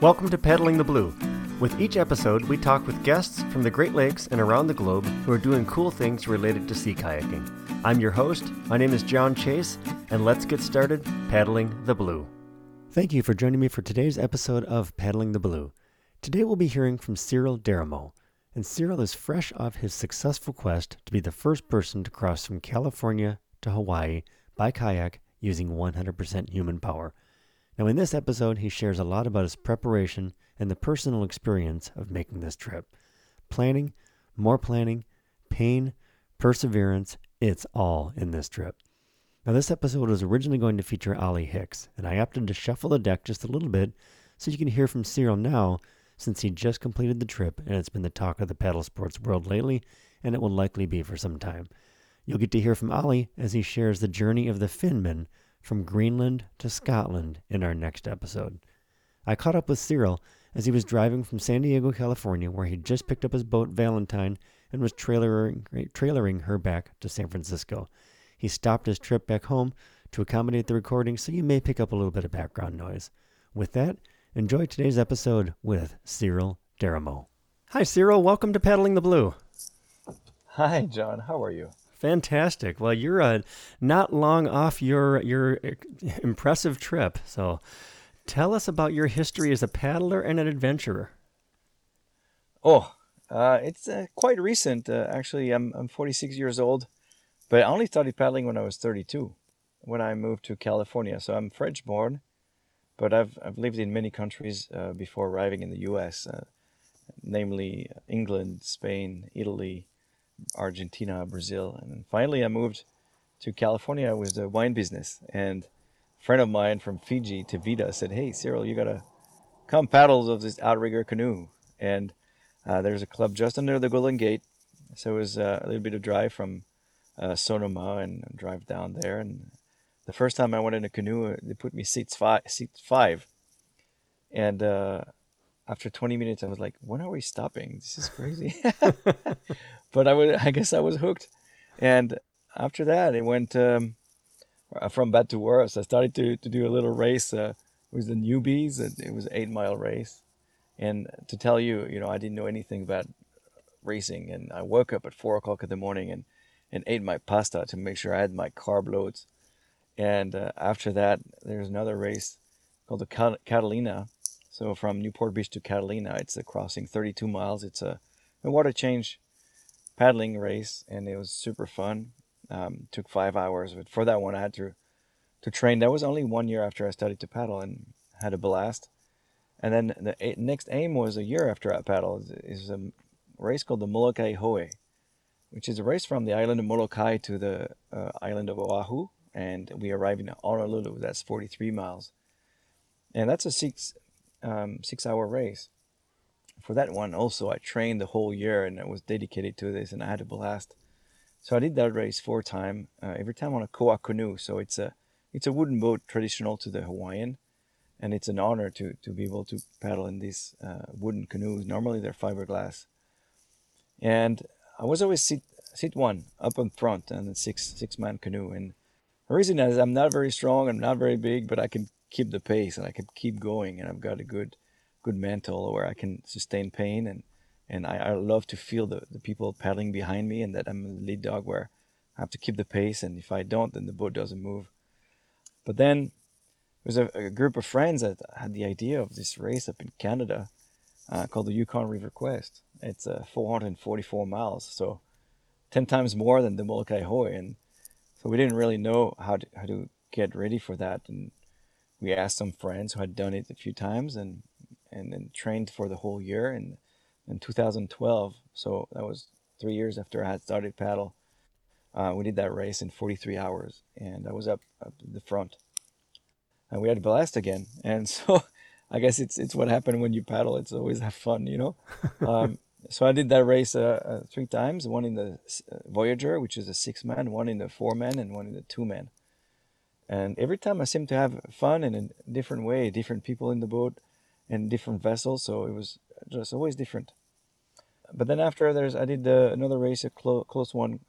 Welcome to Paddling the Blue. With each episode, we talk with guests from the Great Lakes and around the globe who are doing cool things related to sea kayaking. I'm your host. My name is John Chase, and let's get started paddling the blue. Thank you for joining me for today's episode of Paddling the Blue. Today we'll be hearing from Cyril Derreumaux, and Cyril is fresh off his successful quest to be the first person to cross from California to Hawaii by kayak using 100% human power. Now, in this episode, he shares a lot about his preparation and the personal experience of making this trip. Planning, more planning, pain, perseverance, it's all in this trip. Now, this episode was originally going to feature Olly Hicks, and I opted to shuffle the deck just a little bit so you can hear from Cyril now since he just completed the trip and it's been the talk of the paddle sports world lately, and it will likely be for some time. You'll get to hear from Ollie as he shares the journey of the Finman from Greenland to Scotland in our next episode. I caught up with Cyril as he was driving from San Diego, California, where he'd just picked up his boat Valentine and was trailering, trailering her back to San Francisco. He stopped his trip back home to accommodate the recording, so you may pick up a little bit of background noise. With that, enjoy today's episode with Cyril Derreumaux. Hi, Cyril. Welcome to Paddling the Blue. Hi, John. How are you? Fantastic. Well, you're uh, not long off your your impressive trip. So, tell us about your history as a paddler and an adventurer. Oh, uh, it's uh, quite recent. Uh, actually, I'm I'm 46 years old, but I only started paddling when I was 32, when I moved to California. So I'm French born, but I've I've lived in many countries uh, before arriving in the U.S., uh, namely England, Spain, Italy, Argentina, Brazil, and finally I moved to California with the wine business. And a friend of mine from Fiji, Tavita, said, "Hey, Cyril, you gotta come paddles of this outrigger canoe." And uh, there's a club just under the Golden Gate, so it was uh, a little bit of drive from uh, Sonoma and drive down there. And the first time I went in a canoe, they put me seats five, seat five, and uh, after 20 minutes, I was like, "When are we stopping? This is crazy." but I was, I guess I was hooked. And after that, it went um, from bad to worse. I started to, to do a little race uh, with the newbies. It was an eight mile race. And to tell you, you know, I didn't know anything about racing. And I woke up at four o'clock in the morning and, and ate my pasta to make sure I had my carb loads. And uh, after that, there's another race called the Catalina. So from Newport Beach to Catalina, it's a crossing 32 miles. It's a, a water change paddling race, and it was super fun. Um, took five hours, but for that one, I had to to train. That was only one year after I started to paddle, and had a blast. And then the next aim was a year after I paddled. Is a race called the Molokai Hoe, which is a race from the island of Molokai to the uh, island of Oahu, and we arrive in Honolulu. That's 43 miles, and that's a six um, six hour race for that one also I trained the whole year and I was dedicated to this and I had a blast. So I did that race four times, uh, every time on a koa canoe. So it's a it's a wooden boat traditional to the Hawaiian, and it's an honor to to be able to paddle in these uh, wooden canoes. Normally they're fiberglass, and I was always seat seat one up in front on the six six man canoe. And the reason is I'm not very strong, I'm not very big, but I can keep the pace and I can keep going, and I've got a good good mental where I can sustain pain and and I, I love to feel the, the people paddling behind me and that I'm the lead dog where I have to keep the pace and if I don't then the boat doesn't move. But then there was a, a group of friends that had the idea of this race up in Canada uh, called the Yukon River Quest. It's uh, 444 miles, so 10 times more than the Molokai Hoe. And so we didn't really know how to, how to get ready for that. And we asked some friends who had done it a few times and and then trained for the whole year in in 2012. So that was three years after I had started paddle. Uh, we did that race in 43 hours, and I was up up the front, and we had a blast again. And so, I guess it's it's what happened when you paddle. It's always have fun, you know. Um, so I did that race uh, uh, three times. One in the uh, Voyager, which is a six man, one in the four man, and one in the two man. And every time I seemed to have fun in a different way, different people in the boat and different vessels, so it was just always different. But then after there's I did the, another race, a clo- close one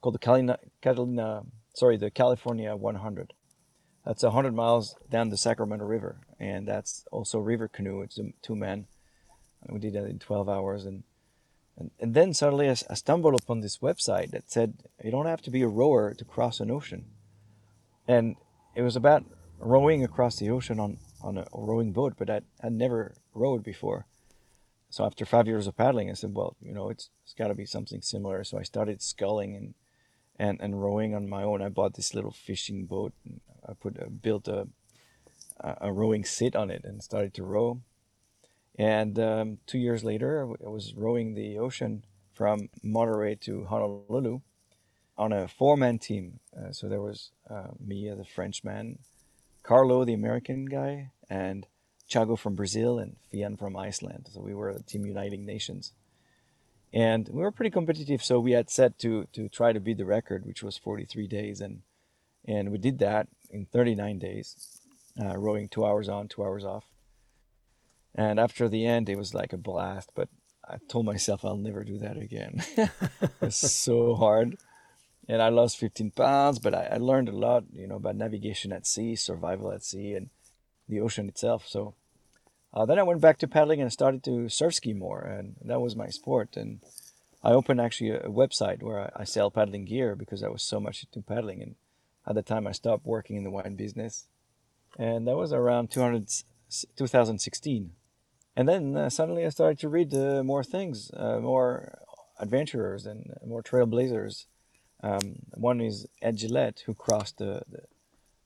called the Catalina, Catalina, sorry, the California 100. That's 100 miles down the Sacramento River, and that's also river canoe. It's two men. We did that in 12 hours, and and, and then suddenly I, I stumbled upon this website that said you don't have to be a rower to cross an ocean, and it was about rowing across the ocean on on a rowing boat, but I had never rowed before. So after five years of paddling, I said, well, you know, it's, it's got to be something similar. So I started sculling and, and, and rowing on my own. I bought this little fishing boat. I put a, built a, a rowing seat on it and started to row. And um, two years later, I was rowing the ocean from Monterey to Honolulu on a four-man team. Uh, so there was uh, me, the Frenchman, Carlo, the American guy, and Chago from Brazil and Fiann from Iceland. So we were a team uniting nations. And we were pretty competitive, so we had set to to try to beat the record, which was 43 days, and and we did that in 39 days, uh, rowing two hours on, two hours off. And after the end, it was like a blast, but I told myself I'll never do that again. it's so hard. And I lost 15 pounds, but I, I learned a lot, you know, about navigation at sea, survival at sea, and the ocean itself. So uh, then I went back to paddling and started to surf ski more, and that was my sport. And I opened actually a, website where I, I, sell paddling gear because I was so much into paddling. And at the time, I stopped working in the wine business, and that was around 200, 2016. And then uh, suddenly I started to read uh, more things, uh, more adventurers and more trailblazers. Um, one is Ed Gillette, who crossed the, the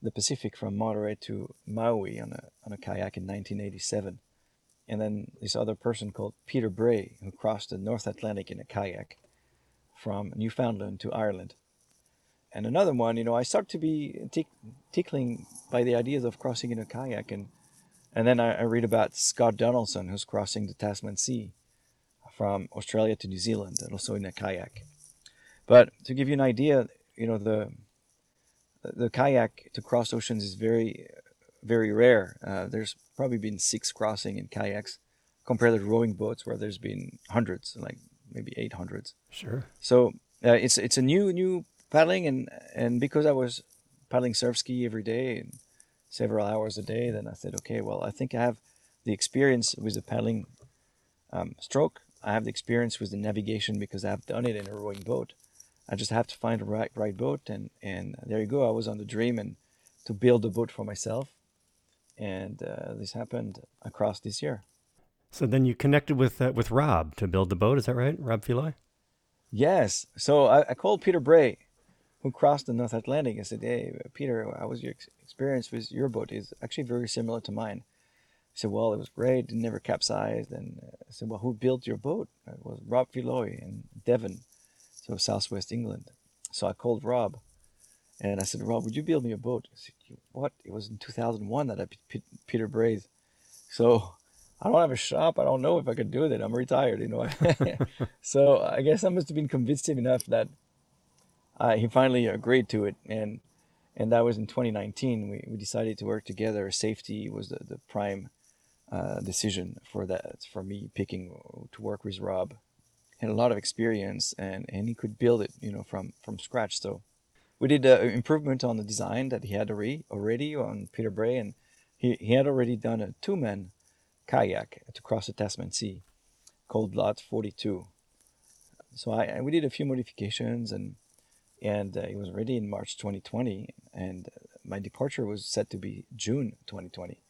the Pacific from Monterey to Maui on a, on a kayak in 1987. And then this other person called Peter Bray, who crossed the North Atlantic in a kayak from Newfoundland to Ireland. And another one, you know, I started to be tick- tickling by the ideas of crossing in a kayak. And, and then I, I read about Scott Donaldson, who's crossing the Tasman Sea from Australia to New Zealand, and also in a kayak. But to give you an idea, you know, the the kayak to cross oceans is very, very rare. Uh, there's probably been six crossing in kayaks compared to rowing boats where there's been hundreds, like maybe eight hundreds. Sure. So uh, it's it's a new new paddling, and and because I was paddling surf ski every day and several hours a day, then I said, okay, well, I think I have the experience with the paddling um, stroke. I have the experience with the navigation because I've done it in a rowing boat. I just have to find the right right boat, and and there you go. I was on the dream and to build a boat for myself, and uh, this happened across this year. So then you connected with uh, with Rob to build the boat. Is that right, Rob Feloy? Yes. So I, I, called Peter Bray, who crossed the North Atlantic, and said, "Hey, Peter, how was your experience with your boat? Is actually very similar to mine." He said, "Well, it was great. It never capsized." And uh, I said, "Well, who built your boat?" It was Rob Feloy in Devon so Southwest England. So I called Rob, and I said, Rob, would you build me a boat? I said, what? It was in 2001 that I P- Peter Bray's. So I don't have a shop. I don't know if I could do it. I'm retired, you know. so I guess I must have been convinced him enough that uh, he finally agreed to it, and and that was in 2019. We, we decided to work together. Safety was the, the prime uh, decision for that for me picking to work with Rob had a lot of experience and, and he could build it, you know, from, from scratch. So we did an improvement on the design that he had already, on Peter Bray, and he, he had already done a two-man kayak to cross the Tasman Sea called Lot 42. So I, we did a few modifications and and uh, it was ready in March 2020, and my departure was set to be June 2020.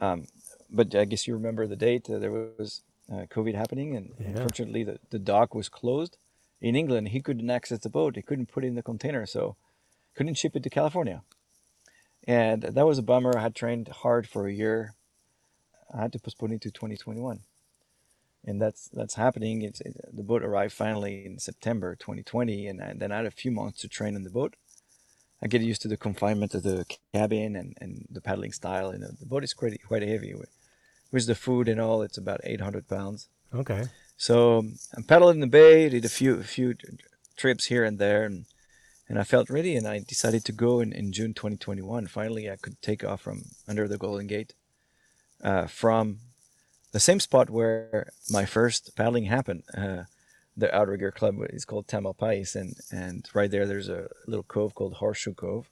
Um, but I guess you remember the date. Uh, there was uh, COVID happening, and yeah. unfortunately the, the dock was closed. In England, he couldn't access the boat. He couldn't put it in the container, so couldn't ship it to California. And that was a bummer. I had trained hard for a year. I had to postpone it to 2021, and that's that's happening. It's it, the boat arrived finally in September 2020, and I, then I had a few months to train on the boat. I get used to the confinement of the cabin and, and the paddling style. And the boat is quite quite heavy with the food and all, it's about 800 pounds. Okay. So I'm paddling the bay, did a few a few trips here and there, and and I felt ready, and I decided to go in, in June 2021. Finally, I could take off from under the Golden Gate, uh, from the same spot where my first paddling happened. Uh, the outrigger club is called Tamalpais, and and right there there's a little cove called Horseshoe Cove.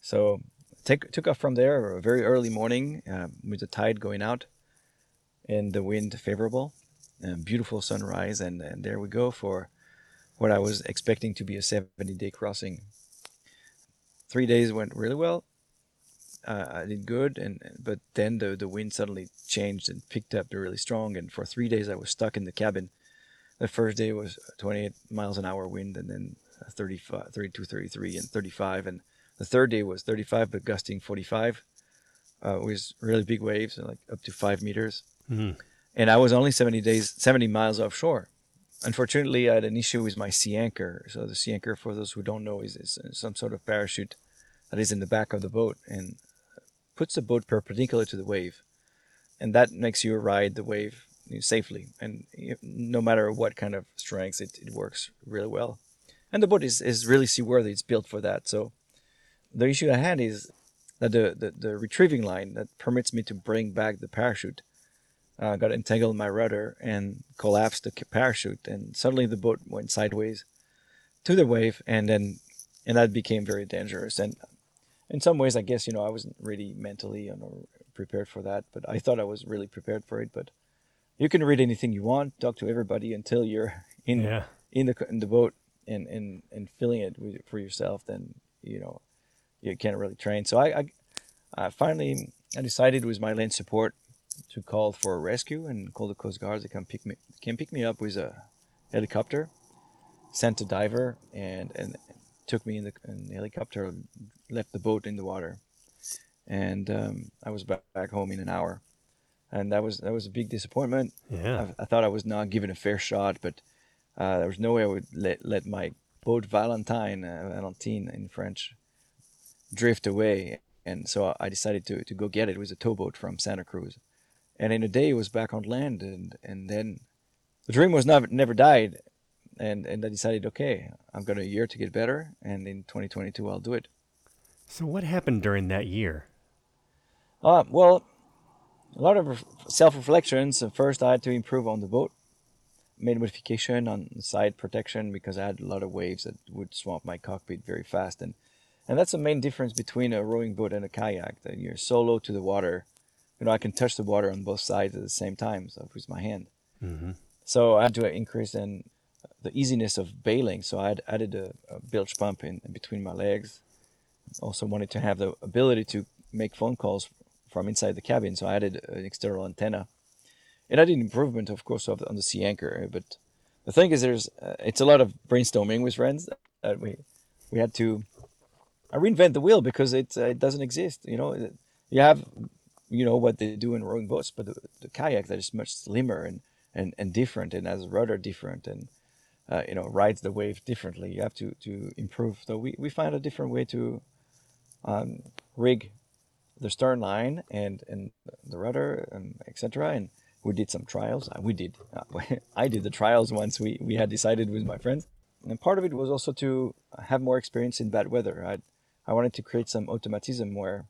So take, took off from there a very early morning uh, with the tide going out and the wind favorable. And beautiful sunrise, and, and there we go for what I was expecting to be a 70 day crossing. Three days went really well. Uh, I did good, and but then the the wind suddenly changed and picked up really strong, and for three days I was stuck in the cabin. The first day was 28 miles an hour wind, and then 35, 32, 33, and 35, and the third day was 35 but gusting 45. Uh, it was really big waves, like up to five meters. Mhm. And I was only 70 days, 70 miles offshore. Unfortunately, I had an issue with my sea anchor. So the sea anchor, for those who don't know, is, is some sort of parachute that is in the back of the boat and puts the boat perpendicular to the wave, and that makes you ride the wave safely. And no matter what kind of strength, it, it works really well. And the boat is, is really seaworthy. It's built for that. So the issue I had is that the, the, the retrieving line that permits me to bring back the parachute uh, got entangled in my rudder and collapsed the parachute, and suddenly the boat went sideways to the wave, and then and that became very dangerous. And in some ways, I guess you know I wasn't really mentally you know, prepared for that, but I thought I was really prepared for it. But you can read anything you want, talk to everybody until you're in Yeah. in the in the boat and and and feeling it with, for yourself, then you know you can't really train. So I, I, I finally I decided with my land support to call for a rescue and call the Coast Guard to come pick me came pick me up with a helicopter, sent a diver and and took me in the, in the helicopter, left the boat in the water, and um, I was back, back home in an hour, and that was that was a big disappointment. Yeah. I, I thought I was not given a fair shot, but uh, there was no way I would let, let my boat Valentine, uh, Valentine in French, drift away. And so I decided to, to go get it. It was a towboat from Santa Cruz. And in a day, it was back on land. And, and then the dream was never, never died. And, and I decided, okay, I've got a year to get better. And in 2022, I'll do it. So what happened during that year? Uh, well, a lot of self-reflections. Uh, First, I had to improve on the boat. Made modification on side protection because I had a lot of waves that would swamp my cockpit very fast, and and that's the main difference between a rowing boat and a kayak. That you're so low to the water, you know, I can touch the water on both sides at the same time, so with my hand. Mm-hmm. So I had to increase in the easiness of bailing. So I added a, a bilge pump in, in between my legs. Also wanted to have the ability to make phone calls from inside the cabin. So I added an external antenna. And I did improvement, of course, of the, on the sea anchor. But the thing is, there's uh, it's a lot of brainstorming with friends that we we had to uh, reinvent the wheel because it uh, it doesn't exist. You know, you have you know what they do in rowing boats, but the, the kayak that is much slimmer and and, and different and has a rudder different and uh, you know rides the wave differently. You have to to improve. So we we find a different way to um, rig the stern line and and the rudder and etc. And we did some trials. We did. I did the trials once we we had decided with my friends. And part of it was also to have more experience in bad weather. I I wanted to create some automatism where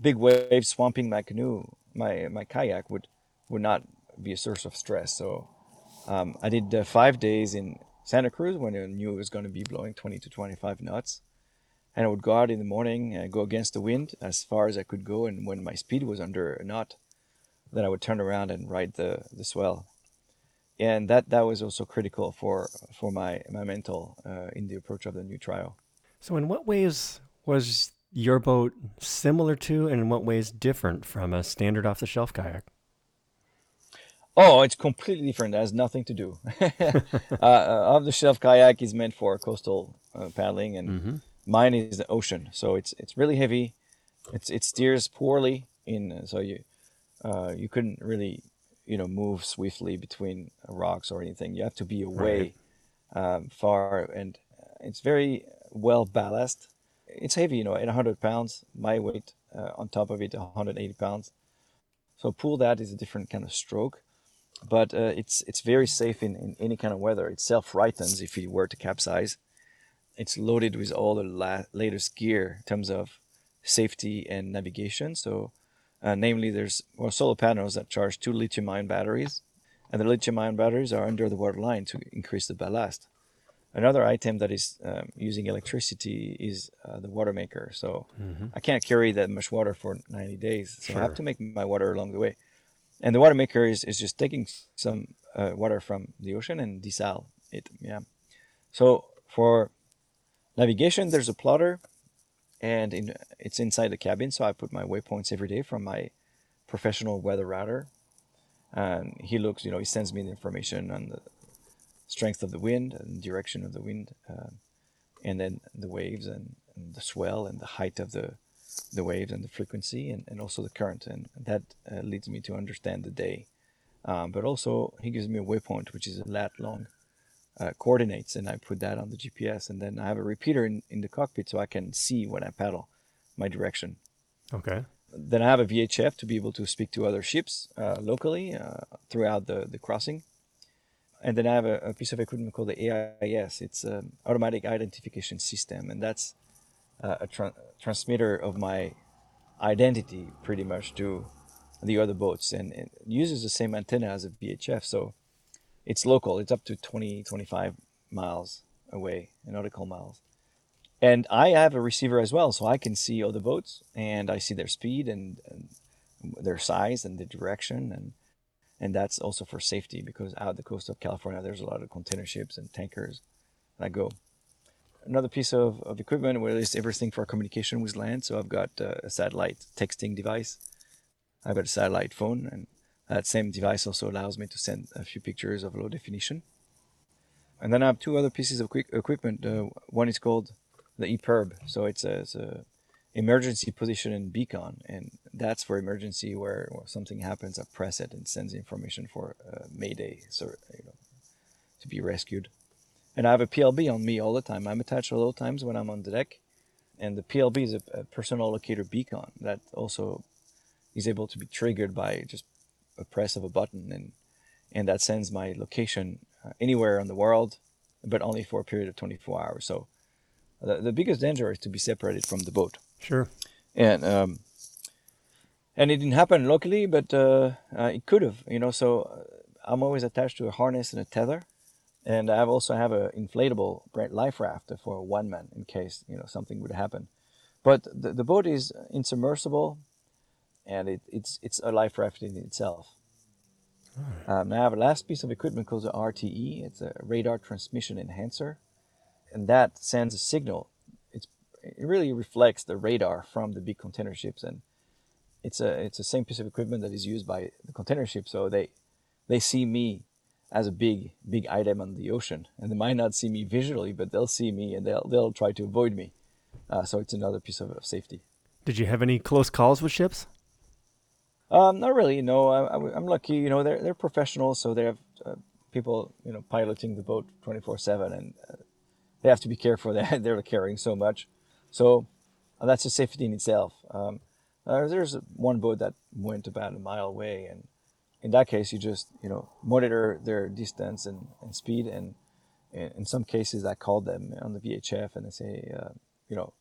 big waves swamping my canoe, my my kayak would would not be a source of stress. So um, I did uh, five days in Santa Cruz when I knew it was going to be blowing 20 to 25 knots. And I would go out in the morning and go against the wind as far as I could go. And when my speed was under a knot, then I would turn around and ride the, the swell. And that, that was also critical for, for my, my mental uh, in the approach of the new trial. So in what ways was your boat similar to, and in what ways different from a standard off-the-shelf kayak? Oh, it's completely different. It has nothing to do. uh, off the shelf kayak is meant for coastal uh, paddling, and Mhm. mine is the ocean. So it's it's really heavy. It's it steers poorly in, uh, so you uh, you couldn't really you know move swiftly between rocks or anything. You have to be away um, far, and it's very well ballast. It's heavy, you know, 800 pounds. My weight uh, on top of it, 180 pounds. So pull that is a different kind of stroke but uh, it's it's very safe in, in any kind of weather. It self rightens if you were to capsize. It's loaded with all the la- latest gear in terms of safety and navigation. So, uh, namely, there's well, solar panels that charge two lithium ion batteries, and the lithium ion batteries are under the water line to increase the ballast. Another item that is um, using electricity is uh, the water maker. So Mm-hmm. I can't carry that much water for 90 days. So I have to make my water along the way. And the water maker is, is just taking some uh, water from the ocean and desal it. Yeah. So for navigation, there's a plotter, and in, it's inside the cabin. So I put my waypoints every day from my professional weather router. And he looks, you know, he sends me the information on the strength of the wind and direction of the wind, um, and then the waves and, and the swell and the height of the the waves and the frequency and, and also the current. And that uh, leads me to understand the day. Um, but also he gives me a waypoint which is a lat long uh, coordinates. And i put that on the gps and then i have a repeater in, in the cockpit so i can see when i paddle my direction. Okay. then i have a vhf to be able to speak to other ships uh, locally uh, throughout the, the crossing and then i have a, a piece of equipment called the ais it's an automatic identification system and that's uh, a tra- transmitter of my identity pretty much to the other boats. And it uses the same antenna as a VHF so it's local. It's up to 20 25 miles away nautical miles. And I have a receiver as well so I can see other boats and I see their speed and, and their size and the direction and and that's also for safety because out the coast of California there's a lot of container ships and tankers that go another piece of, of equipment where there's everything for communication with land. So I've got uh, a satellite texting device. I've got a satellite phone, and that same device also allows me to send a few pictures of low definition. And then I have two other pieces of equipment. Uh, one is called the EPIRB, so it's a, it's a emergency positioning beacon, and that's for emergency where, where something happens. I press it and sends information for uh, Mayday, so you know, to be rescued and I have a PLB on me all the time. I'm attached all the times when I'm on the deck, and the PLB is a, a personal locator beacon that also is able to be triggered by just a press of a button, and and that sends my location uh, anywhere in the world, but only for a period of 24 hours. So the, the biggest danger is to be separated from the boat, Sure. and um, and it didn't happen locally, but uh, uh, it could have, you know. So uh, I'm always attached to a harness and a tether and I also have an inflatable life raft for one man in case you know something would happen. But the, the boat is insubmersible, and it, it's it's a life raft in itself. Um, now I have a last piece of equipment called the RTE. It's a radar transmission enhancer, and that sends a signal. It's it really reflects the radar from the big container ships, and it's a it's the same piece of equipment that is used by the container ship. So they they see me as a big big item on the ocean and they might not see me visually but they'll see me and they'll they'll try to avoid me uh, so it's another piece of, of safety Did you have any close calls with ships? um, not really no I, I, am lucky you know they're, they're professionals so they have uh, people you know piloting the boat 24 7 and uh, they have to be careful that they're carrying so much so uh, that's a safety in itself um, uh, there's one boat that went about a mile away and in that case, you just you know monitor their distance and, and speed, and, and in some cases, I called them on the VHF and I say, uh, you know,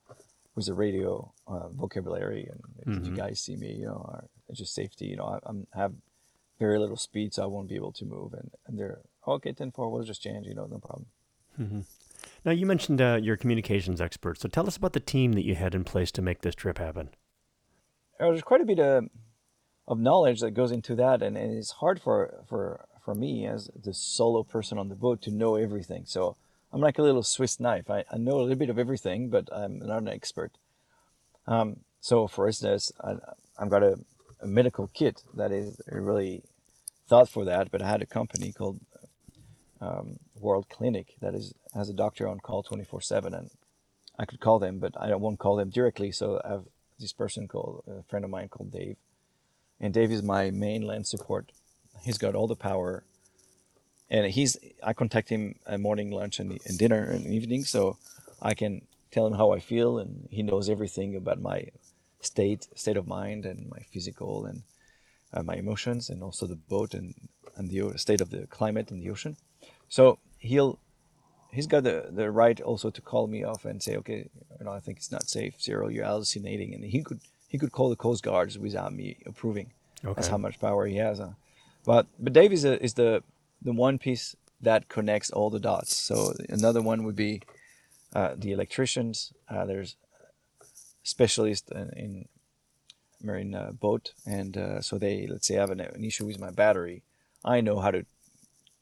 with the radio uh, vocabulary, and did you guys see me? You know, or just safety. You know, I I'm, have very little speed, so I won't be able to move, and, and they're okay. Ten four, we'll just change. You know, no problem. Now, you mentioned uh, you're communications expert, so tell us about the team that you had in place to make this trip happen. Uh, There's quite a bit of of knowledge that goes into that and, and it's hard for for for me as the solo person on the boat to know everything. So i'm like a little swiss knife. I, I know a little bit of everything but i'm not an expert. Um, so for instance I, i've got a, a medical kit that is really thought for that but i had a company called um, world clinic that is has a doctor on call 24 7 and i could call them but i won't call them directly so i have this person called a friend of mine called dave and Dave is my main land support. He's got all the power, and he's I contact him at morning, lunch, and, and dinner and evening, so I can tell him how I feel, and he knows everything about my state, state of mind, and my physical and uh, my emotions, and also the boat and and the state of the climate and the ocean. So he'll he's got the the right also to call me off and say, okay, you know, I think it's not safe, Cyril, you're hallucinating, and he could he could call the coast guards without me approving. Okay. That's how much power he has. Uh, but but Dave is, a, is the the one piece that connects all the dots. So another one would be uh, the electricians. Uh, there's specialists in, in marine uh, boat, and uh, so they let's say I have an, an, issue with my battery. I know how to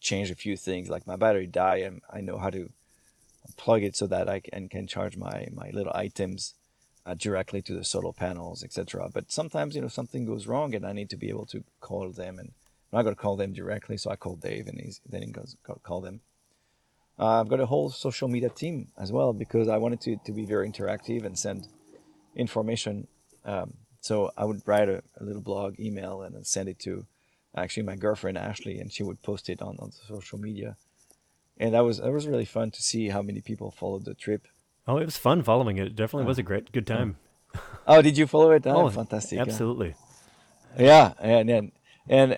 change a few things, like my battery die, and I know how to plug it so that I can, can charge my my little items uh, directly to the solar panels, etc. But sometimes you know something goes wrong, and I need to be able to call them, and I'm not going to call them directly, so I call Dave, and he's, then he goes call them. Uh, I've got a whole social media team as well because I wanted to, to be very interactive and send information. Um, so I would write a, a, little blog email and then send it to actually my girlfriend Ashley, and she would post it on, on the social media. And that was that was really fun to see how many people followed the trip. Oh, it was fun following it. It definitely uh, was a great good time. Oh, did you follow it? Oh, oh fantastic! Absolutely. Yeah, and and and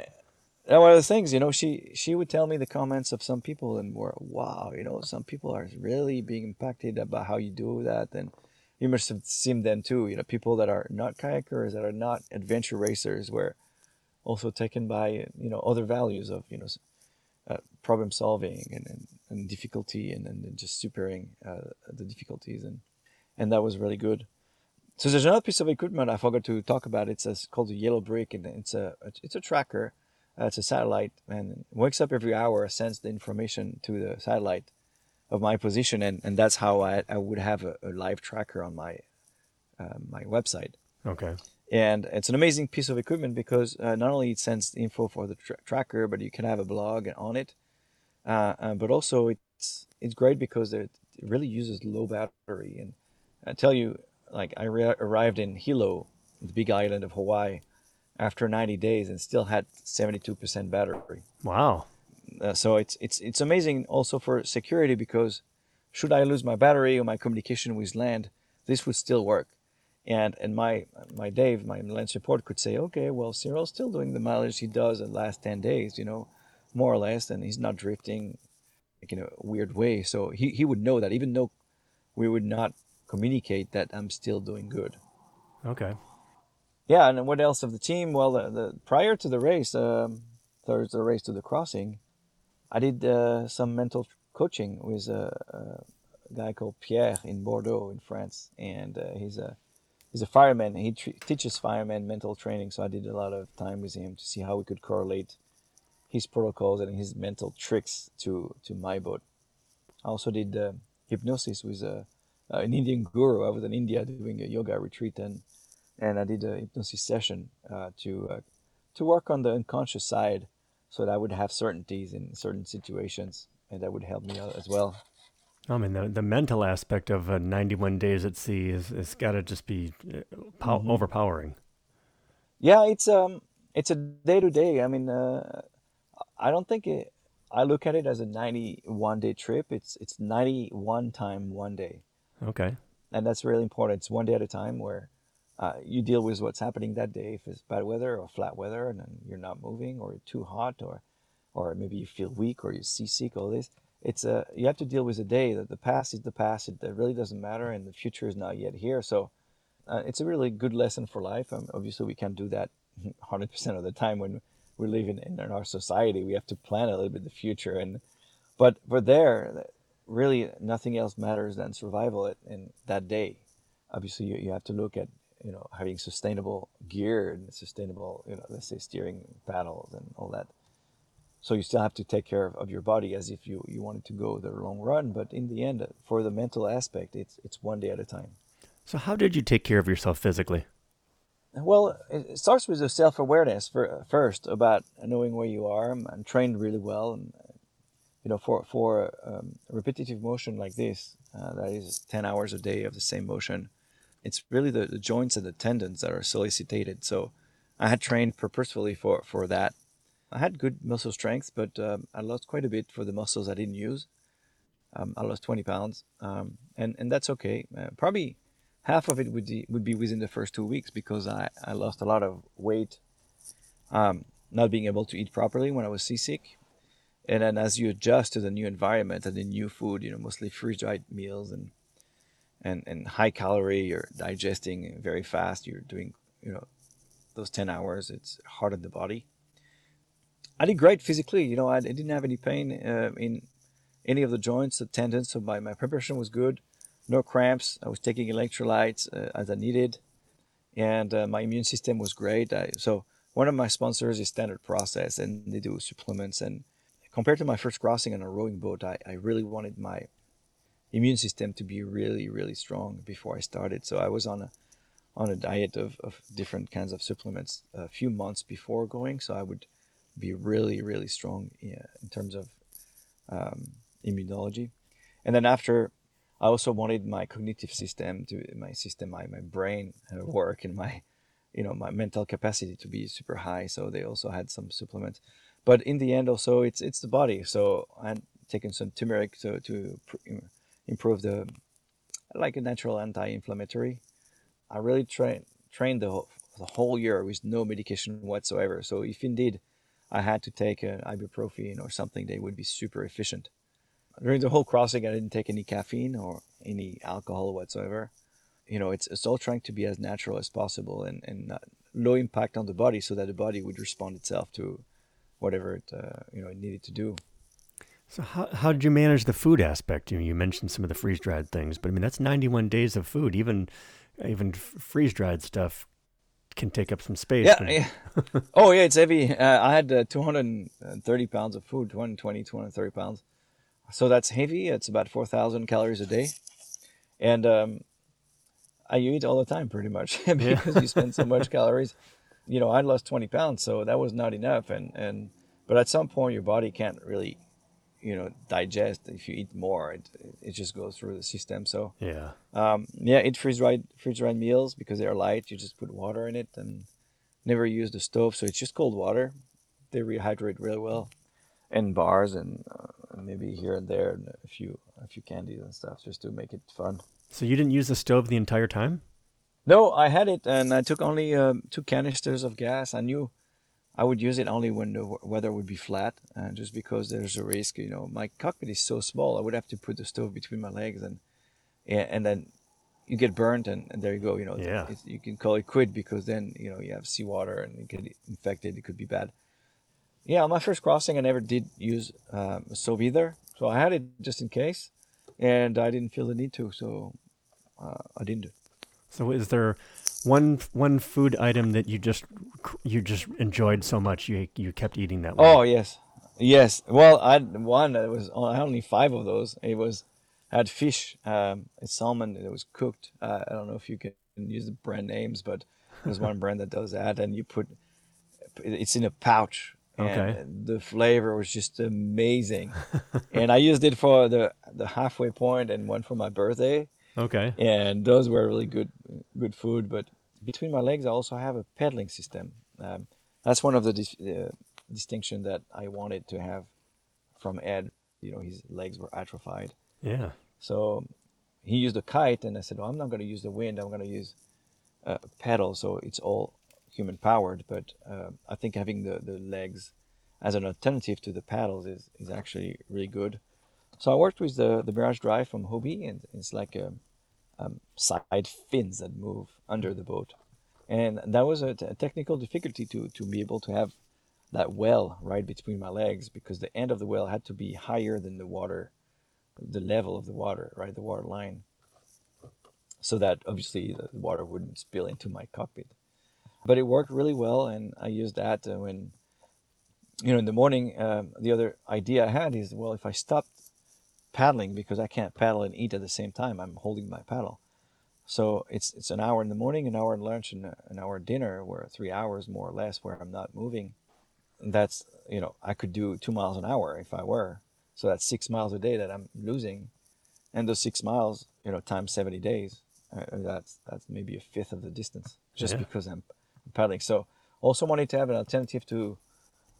one of the things, you know, she she would tell me the comments of some people, and were wow, you know, some people are really being impacted about how you do that, and you must have seen them too. You know, people that are not kayakers, that are not adventure racers, were also taken by you know other values of you know uh, problem solving and, and, and difficulty and, and just supering uh, the difficulties and and that was really good. So there's another piece of equipment I forgot to talk about. It's a, called the yellow brick and it's a it's a tracker. Uh, it's a satellite and wakes up every hour, sends the information to the satellite of my position, and, and that's how I, I would have a, a live tracker on my uh, my website. Okay. And it's an amazing piece of equipment because uh, not only it sends info for the tra- tracker, but you can have a blog on it. Uh, uh but also it's it's great because it really uses low battery. And I tell you, like I re- arrived in Hilo, the big island of Hawaii, after 90 days and still had 72% battery. Wow. Uh, so it's it's it's amazing also for security because should I lose my battery or my communication with land, this would still work. And and my my Dave, my land support could say, okay, well Cyril's still doing the mileage he does in the last ten days, you know, more or less, and he's not drifting like in a weird way. So he, he would know that even though we would not communicate that I'm still doing good. Okay. Yeah, and what else of the team? Well, the, the prior to the race, um, the race to the crossing. I did uh, some mental coaching with a, a, guy called Pierre in Bordeaux in France, and uh, he's a he's a fireman. He tr- teaches firemen mental training, so I did a lot of time with him to see how we could correlate his protocols and his mental tricks to to my boat. I also did uh, hypnosis with a, uh, an Indian guru. I was in India doing a yoga retreat, and and I did a hypnosis session uh, to uh, to work on the unconscious side so that I would have certainties in certain situations, and that would help me out as well. I mean, the, the mental aspect of uh, 91 days at sea is, is got to just be uh, pow- mm-hmm. overpowering. Yeah, it's um, it's a day to day. I mean, uh, I don't think it. I look at it as a 91 day trip. It's it's 91 time one day. Okay. And that's really important. It's one day at a time where uh, you deal with what's happening that day. If it's bad weather or flat weather, and then you're not moving, or too hot, or or maybe you feel weak or you're seasick. All this, it's a you have to deal with the day. That the past is the past. It, it, really doesn't matter, and the future is not yet here. So uh, it's a really good lesson for life. Um, obviously, we can't do that 100% of the time when we live in, in our society. We have to plan a little bit the future, and but for there, really nothing else matters than survival in that day. Obviously, you, you have to look at you know having sustainable gear and sustainable you know let's say steering paddles and all that so you still have to take care of, of your body as if you, you wanted to go the long run but in the end for the mental aspect it's it's one day at a time so how did you take care of yourself physically well it starts with a self-awareness for, first about knowing where you are I'm trained really well and you know for for um, repetitive motion like this uh, that is 10 hours a day of the same motion it's really the, the joints and the tendons that are solicited. So I had trained purposefully for, for that. I had good muscle strength, but um, I lost quite a bit for the muscles I didn't use. Um, I lost 20 pounds, um, and and that's okay. Uh, probably half of it would be, would be within the first two weeks because I, I lost a lot of weight, um, not being able to eat properly when I was seasick, and then as you adjust to the new environment and the new food, you know, mostly freeze dried meals and and, and high calorie, you're digesting very fast, you're doing, you know, those 10 hours, it's hard on the body. I did great physically. You know, I, didn't have any pain uh, in any of the joints, the tendons. So my, my preparation was good. No cramps. I was taking electrolytes uh, as I needed, and uh, my immune system was great. I, so one of my sponsors is Standard Process, and they do supplements. And compared to my first crossing on a rowing boat, I, I really wanted my immune system to be really, really strong before I started. So I was on a on a diet of, of different kinds of supplements a few months before going. So I would be really, really strong in, terms of um, immunology. And then after, I also wanted my cognitive system to my system, my, my brain uh, work and my, you know, my mental capacity to be super high. So they also had some supplements. But in the end, also it's it's the body. So I had taken some turmeric to to pr- improve the like a natural anti-inflammatory. I really trained trained the whole, the whole year with no medication whatsoever. So if indeed I had to take an ibuprofen or something, they would be super efficient. During the whole crossing, I didn't take any caffeine or any alcohol whatsoever. You know, it's, it's all trying to be as natural as possible and, and low impact on the body so that the body would respond itself to whatever it, uh, you know, it needed to do. So how, how did you manage the food aspect? You, you mentioned some of the freeze dried things, but I mean that's 91 days of food. Even even freeze dried stuff can take up some space. Yeah. yeah. oh yeah, it's heavy. Uh, I had uh, 230 pounds of food, 220, 230 pounds. So that's heavy. It's about 4,000 calories a day, and um, I eat all the time pretty much because yeah. you spend so much calories. You know, I lost 20 pounds, so that was not enough. And and but at some point, your body can't really you know digest if you eat more it, it just goes through the system. So yeah. um, yeah eat freeze dried freeze dried meals because they're light. You just put water in it and never use the stove. So it's just cold water. They rehydrate really well and bars and uh, maybe here and there and a few a few candies and stuff just to make it fun. So you didn't use the stove the entire time? No i had it and i took only um, two canisters of gas. I knew I would use it only when the weather would be flat, uh, just because there's a risk. You know, my cockpit is so small, I would have to put the stove between my legs, and and then you get burnt, and, and there you go. You know, yeah. you can call it quit because then you know you have seawater and you get infected. It could be bad. Yeah, on my first crossing, I never did use um, a stove either, so I had it just in case, and I didn't feel the need to, so uh, I didn't. Do. So, is there one one food item that you just you just enjoyed so much you you kept eating that way? Oh yes, yes. Well, I one it was I only five of those. It was had fish, um, salmon. It was cooked. Uh, I don't know if you can use the brand names, but there's one brand that does that, and you put it's in a pouch. Okay. the flavor was just amazing, and I used it for the the halfway point and one for my birthday Okay. And those were really good, good food. But between my legs, I also have a pedaling system. Um, that's one of the dis- uh, distinction that I wanted to have from Ed. You know, his legs were atrophied. Yeah. So he used a kite, and I said, "Well, I'm not going to use the wind. I'm going to use a pedal." So it's all human powered. But uh, I think having the, the legs as an alternative to the paddles is, is actually really good. So I worked with the, the Mirage Drive from Hobie, and it's like a, um, side fins that move under the boat. And that was a, t- a technical difficulty to, to be able to have that well right between my legs because the end of the well had to be higher than the water, the level of the water, right, the water line, so that obviously the water wouldn't spill into my cockpit. But it worked really well, and I used that uh, when, you know, in the morning. Um, the other idea I had is, well, if I stopped paddling because I can't paddle and eat at the same time. I'm holding my paddle. So it's it's an hour in the morning, an hour in lunch, and an hour dinner, where three hours more or less where I'm not moving. And that's you know I could do two miles an hour if I were. So that's six miles a day that I'm losing, and those six miles, you know, times seventy days, uh, that's that's maybe a fifth of the distance just yeah. because I'm paddling. So also wanted to have an alternative to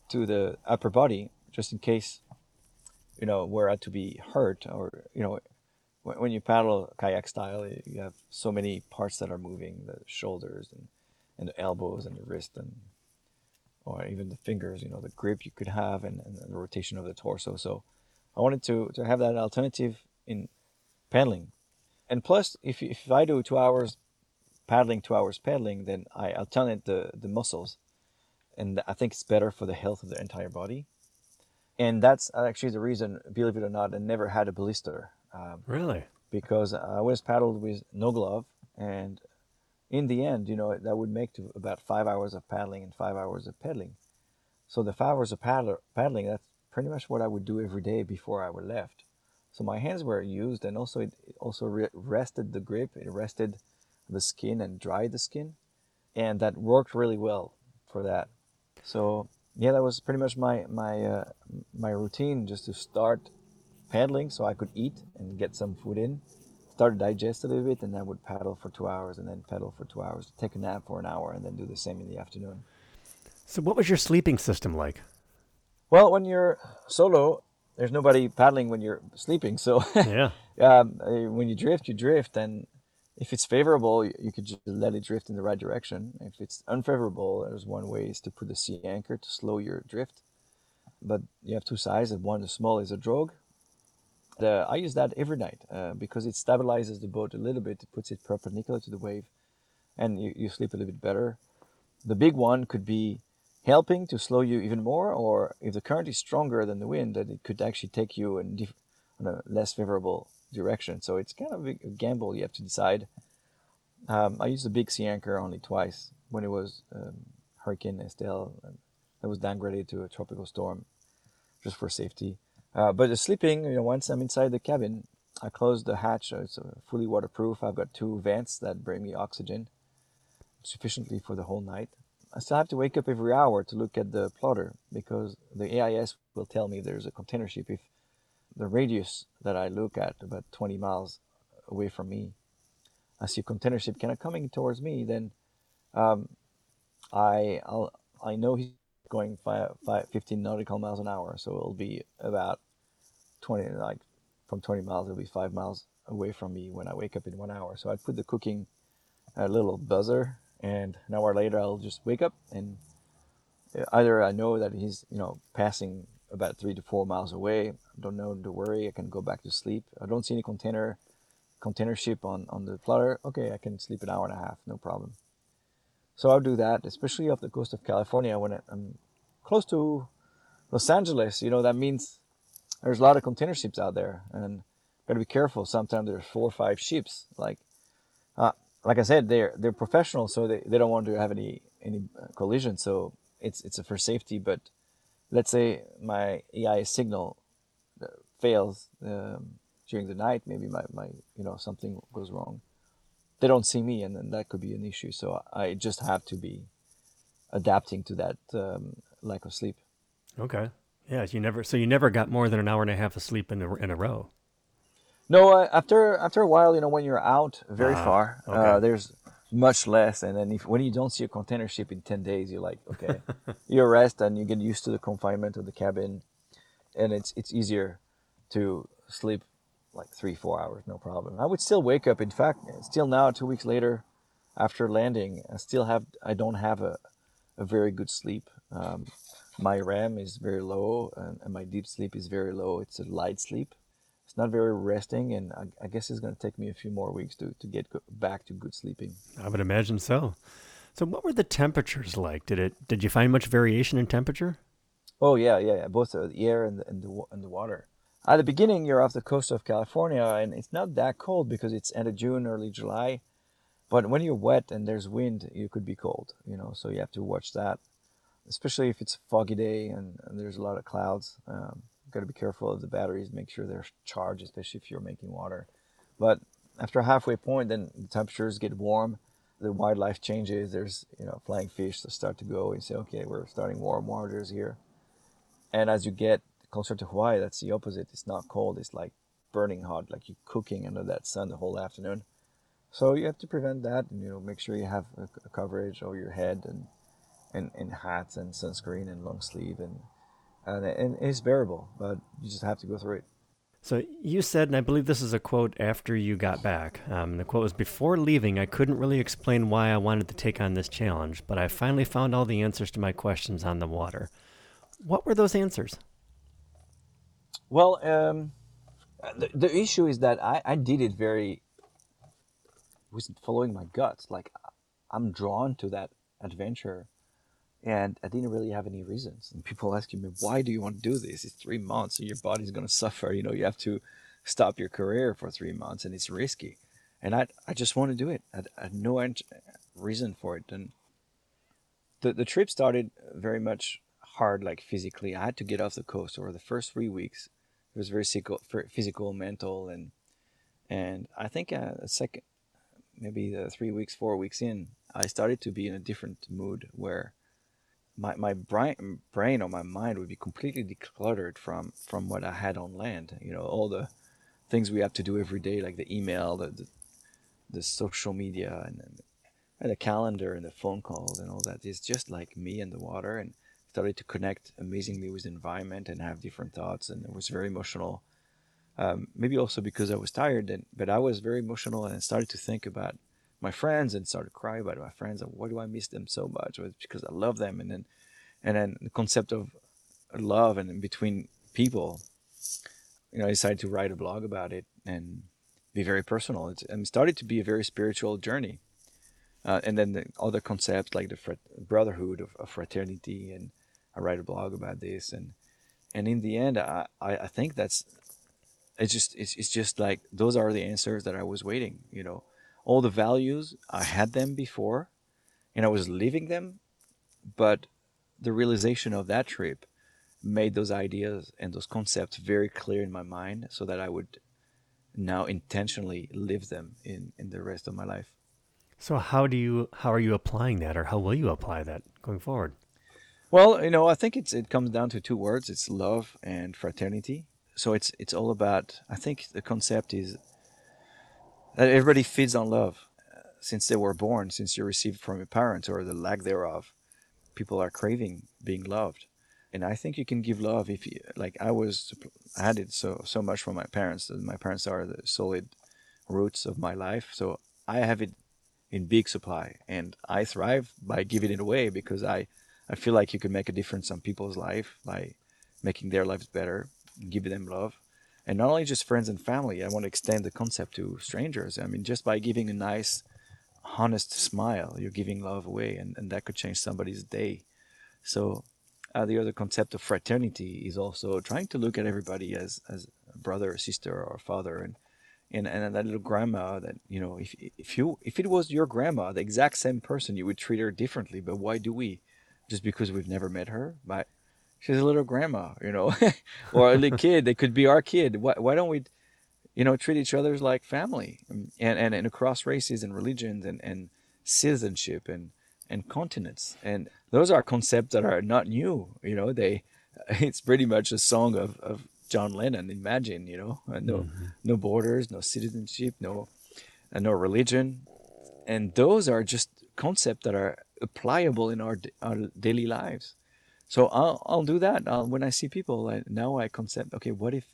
to the upper body just in case you know, were to be hurt or, you know, when, when you paddle kayak style, you have so many parts that are moving, the shoulders and, and the elbows and the wrist and, or even the fingers, you know, the grip you could have and, and the rotation of the torso. So I wanted to, to have that alternative in paddling. And plus, if, if I do two hours paddling, two hours paddling, then I alternate the, the muscles. and I think it's better for the health of the entire body. And that's actually the reason, believe it or not, I never had a blister. Um, Really? because I was paddled with no glove, and in the end, you know, that would make to about five hours of paddling and five hours of pedaling. So the five hours of paddler, paddling, that's pretty much what I would do every day before I were left. So my hands were used, and also it it also re- rested the grip, it rested the skin and dried the skin, and that worked really well for that. So yeah, that was pretty much my my uh, my routine, just to start paddling so I could eat and get some food in, start to digest a little bit, and then I would paddle for two hours, and then pedal for two hours, take a nap for an hour, and then do the same in the afternoon. So, what was your sleeping system like? Well, when you're solo, there's nobody paddling when you're sleeping, so Yeah. um, when you drift, you drift, and if it's favorable, you could just let it drift in the right direction. If it's unfavorable, there's one way is to put a sea anchor to slow your drift. But you have two sizes. One, the small, is a drogue. The, I use that every night uh, because it stabilizes the boat a little bit. It puts it perpendicular to the wave, and you, you sleep a little bit better. The big one could be helping to slow you even more, or if the current is stronger than the wind, that it could actually take you in, dif- in a less favorable direction. So it's kind of a gamble you have to decide. Um, I used the big sea anchor only twice when it was um, Hurricane Estelle that was downgraded to a tropical storm, just for safety. Uh, but the sleeping, you know, once I'm inside the cabin, I close the hatch. So it's uh, fully waterproof. I've got two vents that bring me oxygen sufficiently for the whole night. I still have to wake up every hour to look at the plotter because the AIS will tell me there's a container ship if the radius that I look at, about 20 miles away from me, I see a container ship kind of coming towards me, then um, I I'll, I know he's going five, five, 15 nautical miles an hour, so it'll be about 20, like from 20 miles, it'll be five miles away from me when I wake up in one hour. So I'd put the cooking a little buzzer, and an hour later I'll just wake up and either I know that he's you know passing about three to four miles away. I don't know to worry. I can go back to sleep. I don't see any container container ship on on the plotter. Okay, I can sleep an hour and a half, no problem. So I'll do that, especially off the coast of California when I'm close to Los Angeles. You know that means there's a lot of container ships out there, and got to be careful. Sometimes there's four or five ships. Like, uh, like I said, they're they're professional, so they, they don't want to have any any collision. So it's it's for safety. But let's say my AIS signal uh, fails um, during the night, maybe my, my you know something goes wrong. They don't see me, and then that could be an issue. So I just have to be adapting to that um, lack of sleep. Okay. Yeah. You never. So you never got more than an hour and a half of sleep in a in a row. No, uh, after after a while, you know, when you're out very Ah, far, uh, there's much less. And then if when you don't see a container ship in ten days, you're like, okay, you rest and you get used to the confinement of the cabin, and it's it's easier to sleep like three four hours, no problem. I would still wake up. In fact, still now, two weeks later, after landing, I still have I don't have a a very good sleep. Um, my REM is very low, and, and my deep sleep is very low. It's a light sleep it's not very resting, and I, I guess it's going to take me a few more weeks to, to get go- back to good sleeping. I would imagine so. So what were the temperatures like? Did it? Did you find much variation in temperature? Oh yeah, yeah, yeah. Both the air and the, and the and the water. At the beginning, you're off the coast of California, and it's not that cold because it's end of June, early July. But when you're wet and there's wind, you could be cold. You know, so you have to watch that, especially if it's a foggy day and, and there's a lot of clouds. Um, got to be careful of the batteries. Make sure they're charged, especially if you're making water. But after a halfway point, then the temperatures get warm. The wildlife changes. There's you know flying fish that start to go. and say, okay, we're starting warm waters here. And as you get closer to Hawaii, that's the opposite. It's not cold. It's like burning hot, like you're cooking under that sun the whole afternoon. So you have to prevent that, and you know make sure you have a, coverage over your head and, and and hats and sunscreen and long sleeve and and, and it's bearable, but you just have to go through it. So you said, and I believe this is a quote after you got back. Um, the quote was, "Before leaving, I couldn't really explain why I wanted to take on this challenge, but I finally found all the answers to my questions on the water." What were those answers? Well, um, the, the issue is that I, I did it very was following my guts. Like I'm drawn to that adventure and I didn't really have any reasons. And people asking me, "Why do you want to do this? It's three months, and your body's going to suffer. You know, you have to stop your career for three months, and it's risky." And I, I just want to do it. I, I had no reason for it, and the the trip started very much hard, like physically. I had to get off the coast. Over the first three weeks, it was very physical, physical, mental, and and I think uh, a second, maybe three weeks, four weeks in, I started to be in a different mood where my my brain brain or my mind would be completely decluttered from from what I had on land. You know, all the things we have to do every day, like the email, the the, the social media, and, and the calendar, and the phone calls, and all that. It's just like me and the water, and started to connect amazingly with the environment and have different thoughts, and it was very emotional. Um, maybe also because I was tired, and but I was very emotional and started to think about my friends and started crying about my friends and why do I miss them so much? Well, because I love them. And then and then the concept of love and between people you know I decided to write a blog about it and be very personal. It's, it started to be a very spiritual journey. Uh, and then the other concepts like the brotherhood of, of, fraternity and I write a blog about this. And and in the end I, I, I think that's it's just it's, it's just like those are the answers that I was waiting you know all the values I had them before and I was living them, but the realization of that trip made those ideas and those concepts very clear in my mind so that I would now intentionally live them in, in the rest of my life. So how do you how are you applying that or how will you apply that going forward? Well, you know, I think it's it comes down to two words. It's love and fraternity. So it's it's all about I think the concept is everybody feeds on love uh, since they were born, since you received from your parents or the lack thereof. People are craving being loved, and I think you can give love if you like. I was I had it so so much from my parents. My parents are the solid roots of my life, so I have it in big supply, and I thrive by giving it away because I I feel like you can make a difference on people's life by making their lives better, giving them love and not only just friends and family i want to extend the concept to strangers. I mean just by giving a nice honest smile you're giving love away and, and that could change somebody's day. So uh, the other concept of fraternity is also trying to look at everybody as as a brother or sister or father and and, and that little grandma that you know if if you if it was your grandma the exact same person you would treat her differently. But why do we? Just because we've never met her? But she's a little grandma, you know, or a little kid. They could be our kid. Why, why don't we, you know, treat each other like family and, and, and across races and religions and, and citizenship and, and continents. And those are concepts that are not new, you know, they, it's pretty much a song of, of John Lennon. Imagine, you know, uh, no, mm-hmm. no borders, no citizenship, no, uh, no religion. And those are just concepts that are applicable in our, our daily lives so I'll I'll do that I'll, when I see people. I, now I concept. Okay, what if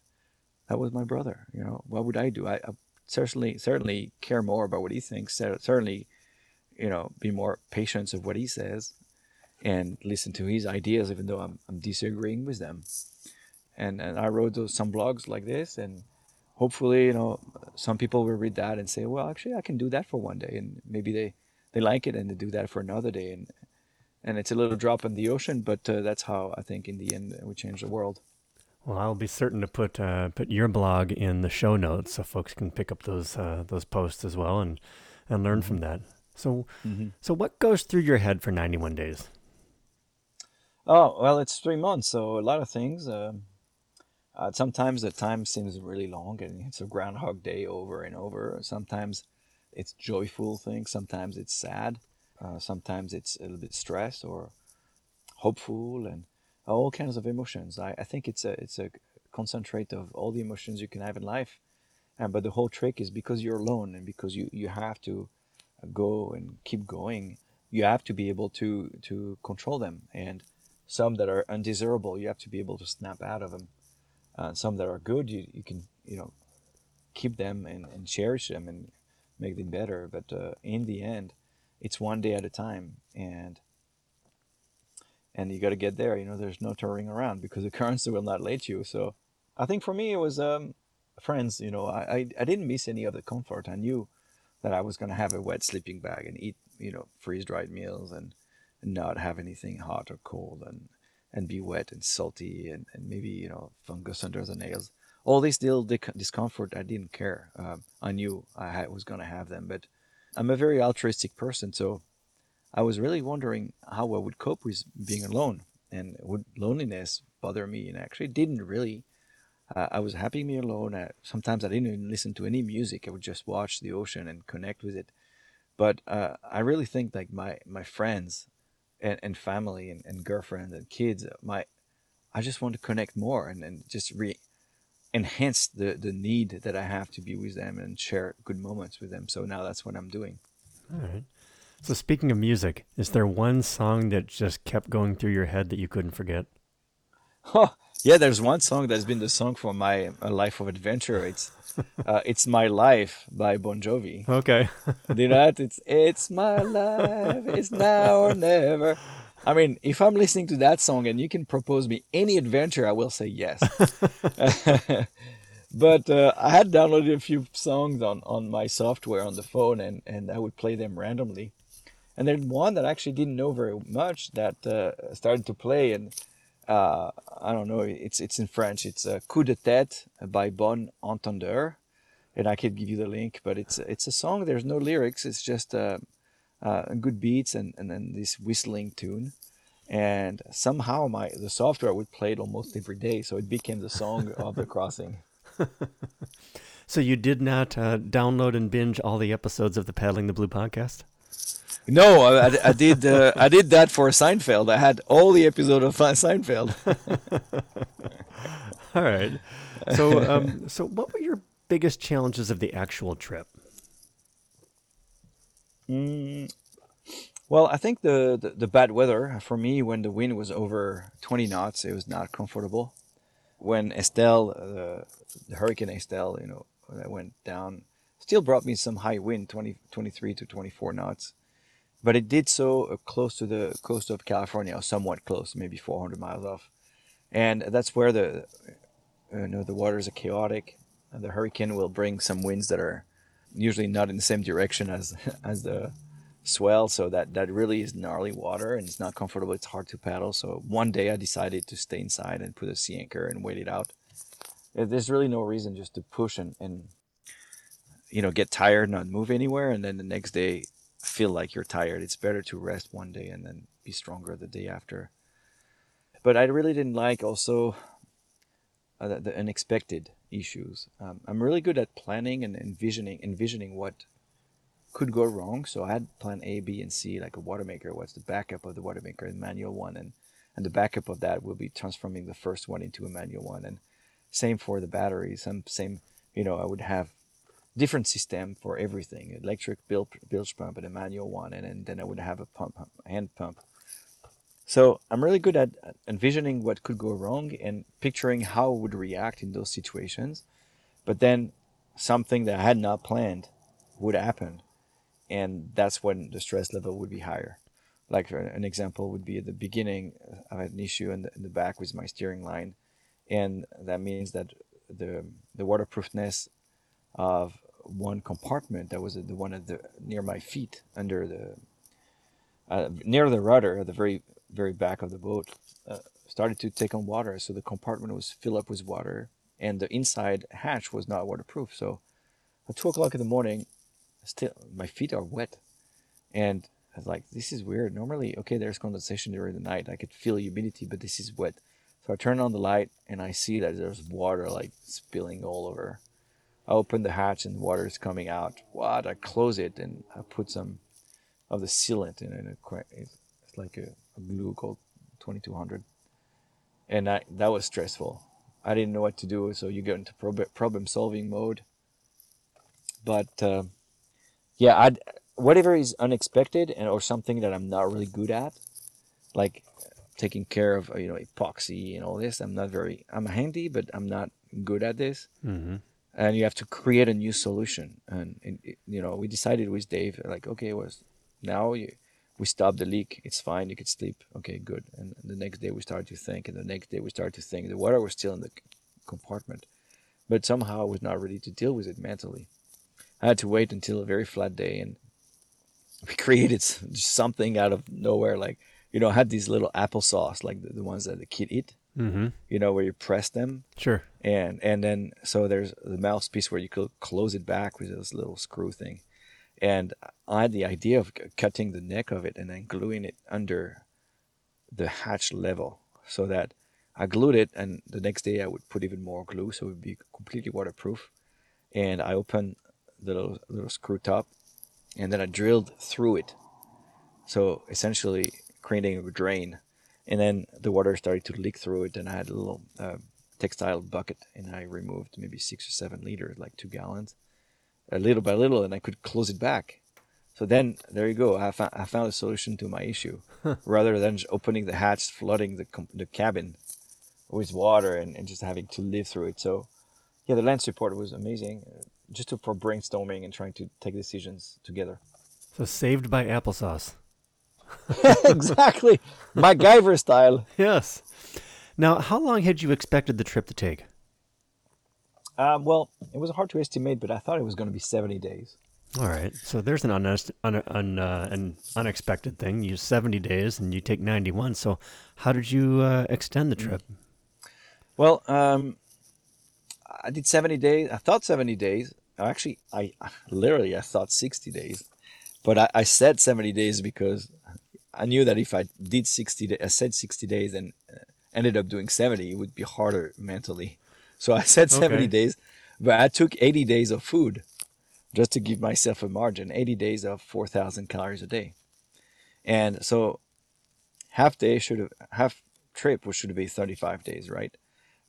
that was my brother? You know, what would I do? I, I certainly certainly care more about what he thinks. Certainly, you know, be more patient of what he says, and listen to his ideas, even though I'm I'm disagreeing with them. And and I wrote those, some blogs like this, and hopefully, you know, some people will read that and say, well, actually, I can do that for one day, and maybe they they like it and they do that for another day, and and it's a little drop in the ocean, but uh, that's how I think in the end we change the world. Well, I'll be certain to put uh, put your blog in the show notes so folks can pick up those uh, those posts as well and and learn mm-hmm. from that. So, mm-hmm. so what goes through your head for ninety one days? Oh well, it's three months, so a lot of things. Um, uh, sometimes the time seems really long, and it's a Groundhog Day over and over. Sometimes it's joyful things. Sometimes it's sad. Uh, sometimes it's a little bit stressed or hopeful and all kinds of emotions. I, I think it's a it's a concentrate of all the emotions you can have in life. And but the whole trick is because you're alone and because you, you have to go and keep going, you have to be able to to control them. And some that are undesirable, you have to be able to snap out of them. Uh, some that are good, you, you can you know keep them and, and cherish them and make them better. But uh, in the end, it's one day at a time and and you got to get there. You know there's no turning around because the currents will not let you. So i think for me it was um, friends you know I, I, I didn't miss any of the comfort. I knew that i was going to have a wet sleeping bag and eat you know freeze dried meals and not have anything hot or cold and and be wet and salty and, and maybe you know fungus under the nails. All these little discomfort i didn't care. Um, i knew i had, was going to have them but i'm a very altruistic person so i was really wondering how i would cope with being alone. And would loneliness bother me? And actually didn't really. Uh, i was happy being alone. I, sometimes i didn't even listen to any music. I would just watch the ocean and connect with it. But uh, i really think like my my friends and, and family and, and girlfriend and kids my i just want to connect more and, and just re enhance the the need that i have to be with them and share good moments with them. So now that's what i'm doing. All right. So speaking of music is there one song that just kept going through your head that you couldn't forget? Oh yeah there's one song that's been the song for my, my life of adventure. It's uh, it's my life by bon jovi. Okay. Do you know that it's it's my life. It's now or never I mean, if I'm listening to that song and you can propose me any adventure, I will say yes. but uh, I had downloaded a few songs on, on my software on the phone and, and I would play them randomly. And there's one that I actually didn't know very much that uh, started to play and uh, I don't know, it's it's in French. It's uh, Coup de tête by Bon Entendeur. And I could give you the link, but it's it's a song. There's no lyrics. It's just uh, good beats and, and then this whistling tune. And somehow my the software would play it almost every day, so it became the song of the crossing. so you did not uh, download and binge all the episodes of the Paddling the Blue podcast? No, I, I did. Uh, I did that for Seinfeld. I had all the episode of Seinfeld. all right. So, um, so what were your biggest challenges of the actual trip? Mm, well, I think the, the, the bad weather for me when the wind was over 20 knots, it was not comfortable. When Estelle, uh, the Hurricane Estelle, you know, that went down, still brought me some high wind, 20, 23 to 24 knots. But it did so uh, close to the coast of California, or somewhat close, maybe 400 miles off. And that's where the, you know, the waters are chaotic. And the hurricane will bring some winds that are usually not in the same direction as as the swell so that that really is gnarly water and it's not comfortable. It's hard to paddle. So one day i decided to stay inside and put a sea anchor and wait it out. There's really no reason just to push and, and you know get tired not move anywhere and then the next day feel like you're tired. It's better to rest one day and then be stronger the day after. But i really didn't like also uh, the, the unexpected issues. Um, I'm really good at planning and envisioning envisioning what could go wrong. So I had plan A, B, and C, like a water maker. What's the backup of the water maker in manual one, and and the backup of that will be transforming the first one into a manual one. And same for the batteries. Some same, you know, I would have different system for everything: electric bilge pump and a manual one, and, and then I would have a pump, hand pump so I'm really good at envisioning what could go wrong and picturing how I would react in those situations. But then something that I had not planned would happen. And that's when the stress level would be higher. Like an example would be at the beginning, I had an issue in the, in the back with my steering line. And that means that the, the waterproofness of one compartment that was the one at the near my feet under the uh, near the rudder at the very very back of the boat uh, started to take on water. So the compartment was filled up with water, and the inside hatch was not waterproof. So at two o'clock in the morning, still my feet are wet, and I was like, "This is weird." Normally, okay, there's condensation during the night. I could feel humidity, but this is wet. So I turn on the light, and I see that there's water like spilling all over. I open the hatch, and water is coming out. What? I close it, and I put some of the sealant in it. It's like a glue called 2200 and I, that was stressful. I didn't know what to do so you get into problem solving mode. But uh, yeah i whatever is unexpected and or something that i'm not really good at like taking care of you know epoxy and all this i'm not very i'm handy but i'm not good at this. Mm-hmm. and you have to create a new solution. And, and, you know we decided with dave like okay was now you we stopped the leak. It's fine. You could sleep. Okay, good. And the next day we started to think, and the next day we started to think. The water was still in the compartment, but somehow I was not ready to deal with it mentally. I had to wait until a very flat day, and we created something out of nowhere. Like you know, I had these little applesauce, like the, the ones that the kid eat. Mm-hmm. You know, where you press them, Sure. and and then so there's the mouthpiece where you could close it back with this little screw thing. And I had the idea of cutting the neck of it and then gluing it under the hatch level so that I glued it, and the next day I would put even more glue so it would be completely waterproof. And I opened the little, little screw top, and then I drilled through it. So essentially creating a drain. And then the water started to leak through it, and I had a little uh, textile bucket, and I removed maybe six or seven liters, like two gallons, a little by little, and I could close it back. So then there you go. I found, I found a solution to my issue, rather than just opening the hatch, flooding the com- the cabin with water, and, and just having to live through it. So yeah, the land support was amazing, uh, just to, for brainstorming and trying to take decisions together. So saved by applesauce. exactly, MacGyver style. Yes. Now, how long had you expected the trip to take? Um, well, it was hard to estimate, but I thought it was going to be 70 days. All right. So there's an, unest- un- un- uh, an unexpected thing. You 70 days and you take 91. So how did you uh, extend the trip? Well, um, I did 70 days. I thought 70 days. Actually, I literally I thought 60 days, but I, I said 70 days because I knew that if I did 60, da- I said 60 days and uh, ended up doing 70, it would be harder mentally. So I said 70 Okay. days, but I took 80 days of food just to give myself a margin. 80 days of 4,000 calories a day, and so half day should have half trip which should be 35 days, right?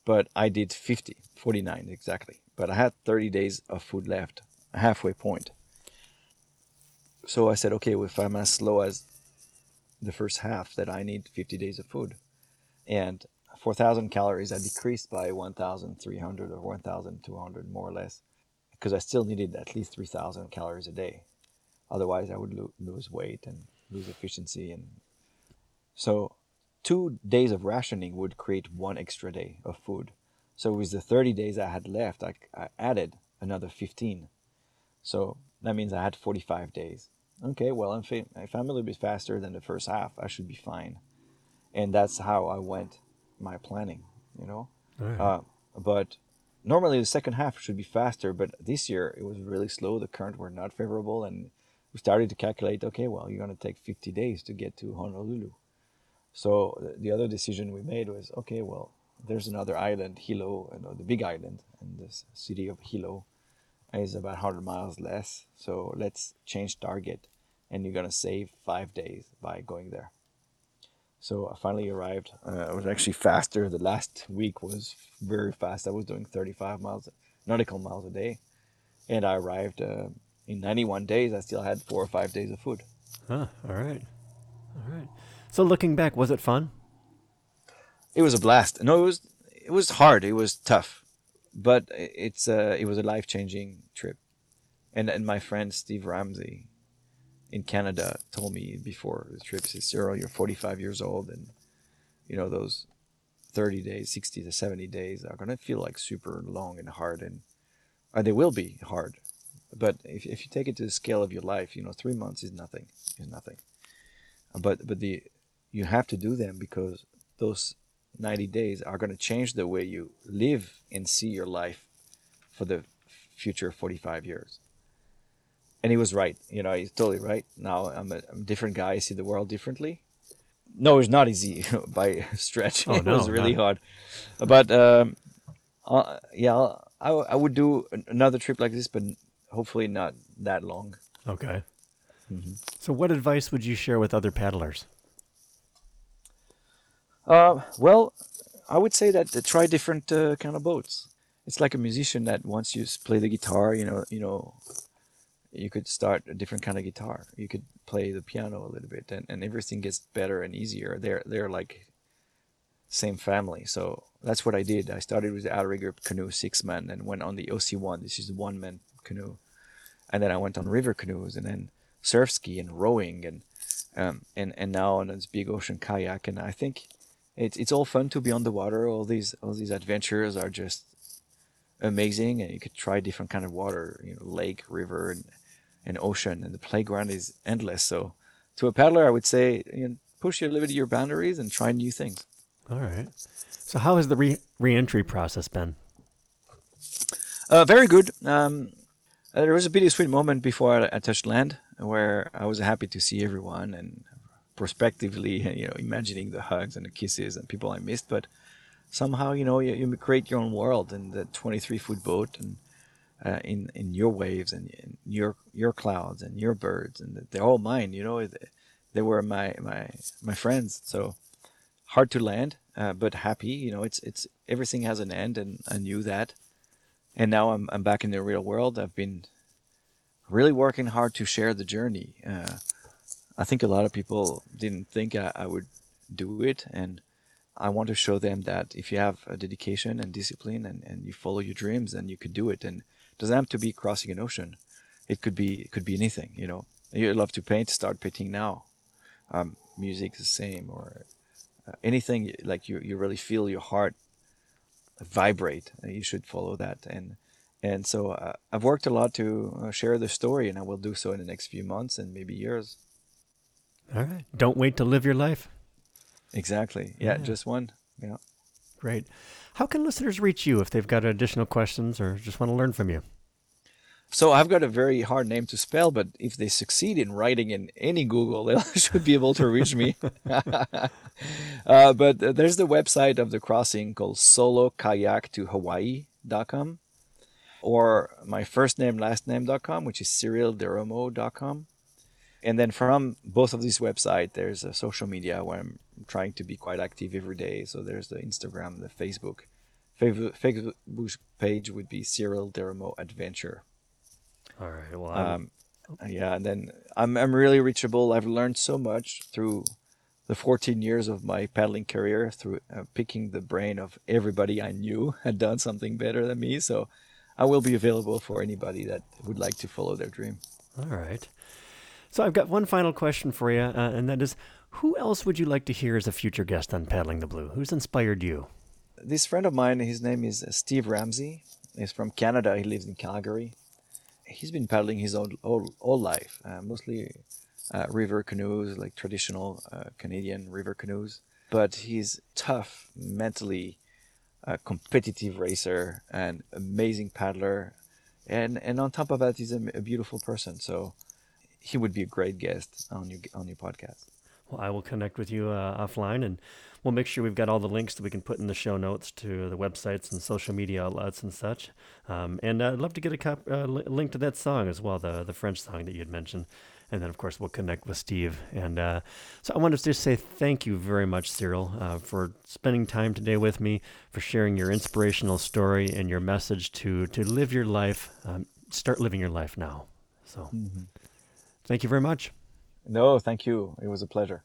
but I did 50, 49 exactly. But I had 30 days of food left, a halfway point. So I said, okay, well, if I'm as slow as the first half, that I need 50 days of food. And 4,000 calories, I decreased by 1,300 or 1,200 more or less, because I still needed at least 3,000 calories a day. Otherwise, I would lo- lose weight and lose efficiency. And so two days of rationing would create one extra day of food. So with the 30 days I had left, I, I added another 15. So that means I had 45 days. Okay, well, if, if I'm a little bit faster than the first half, I should be fine. And that's how I went my planning, you know. Right. Uh, but normally the second half should be faster, but this year it was really slow. The current were not favorable, and we started to calculate. Okay, well, you're going to take 50 days to get to Honolulu. So the other decision we made was, okay, well, there's another island, Hilo, you know, the big island, and this city of Hilo is about 100 miles less. So let's change target, and you're gonna save five days by going there. So I finally arrived. Uh, I was actually faster. The last week was very fast. I was doing 35 miles, nautical miles a day, and I arrived uh, in 91 days. I still had four or five days of food. Huh, all right. All right. So looking back, was it fun? it was a blast. No, it was it was hard. It was tough, but it's uh, it was a life changing trip. And and my friend Steve Ramsey in Canada told me before the trip, said, Cyril, you're 45 years old, and you know those 30 days, 60 to 70 days are gonna feel like super long and hard, and or they will be hard. But if if you take it to the scale of your life, you know, three months is nothing. Is nothing. But but the you have to do them because those 90 days are going to change the way you live and see your life for the future 45 years. And he was right. You know, he's totally right. Now I'm a, I'm a different guy. I see the world differently. No, it's not easy by stretch. Oh, it no, was really hard. But um, uh, yeah, I, I would do another trip like this, but hopefully not that long. Okay. Mm-hmm. So what advice would you share with other paddlers? Uh, well, I would say that uh, try different uh, kind of boats. It's like a musician that once you play the guitar, you know, you know, you could start a different kind of guitar. You could play the piano a little bit, and, and everything gets better and easier. They're they're like same family. So that's what I did. I started with the outrigger canoe, six man, and went on the OC1. This is the one man canoe, and then I went on river canoes, and then surf ski and rowing, and um, and and now on this big ocean kayak. And I think it's it's all fun to be on the water. All these all these adventures are just amazing, and you could try different kind of water, you know, lake, river, and and ocean, and the playground is endless. So, to a paddler, I would say, you know, push your limit your boundaries and try new things. All right. So, how has the re reentry process been? Uh, very good. Um, uh, there was a bittersweet moment before I, I, touched land where I was happy to see everyone and prospectively, you know, imagining the hugs and the kisses and people I missed. But somehow, you know, you, you create your own world in the 23 foot boat and uh, in in your waves and in your your clouds and your birds and they're all mine. You know, they were my my my friends. So hard to land, uh, but happy. You know, it's it's everything has an end, and I knew that. And now I'm I'm back in the real world. I've been really working hard to share the journey. Uh, I think a lot of people didn't think I, I would do it, and I want to show them that if you have a dedication and discipline and, and you follow your dreams, then you could do it. And doesn't have to be crossing an ocean. It could be it could be anything. You know, you love to paint, start painting now. Um, music the same, or uh, anything like you you really feel your heart vibrate. You should follow that. And and so uh, I've worked a lot to uh, share the story, and I will do so in the next few months and maybe years. All right. Don't wait to live your life. Exactly. Yeah, yeah. just one. Yeah. Great. How can listeners reach you if they've got additional questions or just want to learn from you? So I've got a very hard name to spell, but if they succeed in writing in any Google, they should be able to reach me. uh, but there's the website of the crossing called solokayak2hawaii.com or my first name, last name.com, which is cyrilderreumaux.com. And then from both of these websites, there's a social media where I'm trying to be quite active every day. So there's the Instagram, the Facebook. Facebook page would be Cyril Derreumaux Adventure. All right. Well, um, yeah, and then I'm I'm really reachable. I've learned so much through the 14 years of my paddling career through uh, picking the brain of everybody I knew had done something better than me. So I will be available for anybody that would like to follow their dream. All right. So I've got one final question for you, uh, and that is, who else would you like to hear as a future guest on Paddling the Blue? Who's inspired you? This friend of mine, his name is Steve Ramsey. He's from Canada. He lives in Calgary he's been paddling his own whole, whole life, uh, mostly uh, river canoes, like traditional uh, Canadian river canoes. But he's tough, mentally, a competitive racer, and amazing paddler, and and on top of that, he's a, a beautiful person. So he would be a great guest on your on your podcast. Well, I will connect with you uh, offline and we'll make sure we've got all the links that we can put in the show notes to the websites and social media outlets and such. Um, and I'd love to get a cop, uh, link to that song as well, the the French song that you had mentioned. And then, of course, we'll connect with Steve. And uh, so I want to just say thank you very much, Cyril, uh, for spending time today with me, for sharing your inspirational story and your message to to live your life, um, start living your life now. So, mm-hmm. thank you very much. No, thank you. It was a pleasure.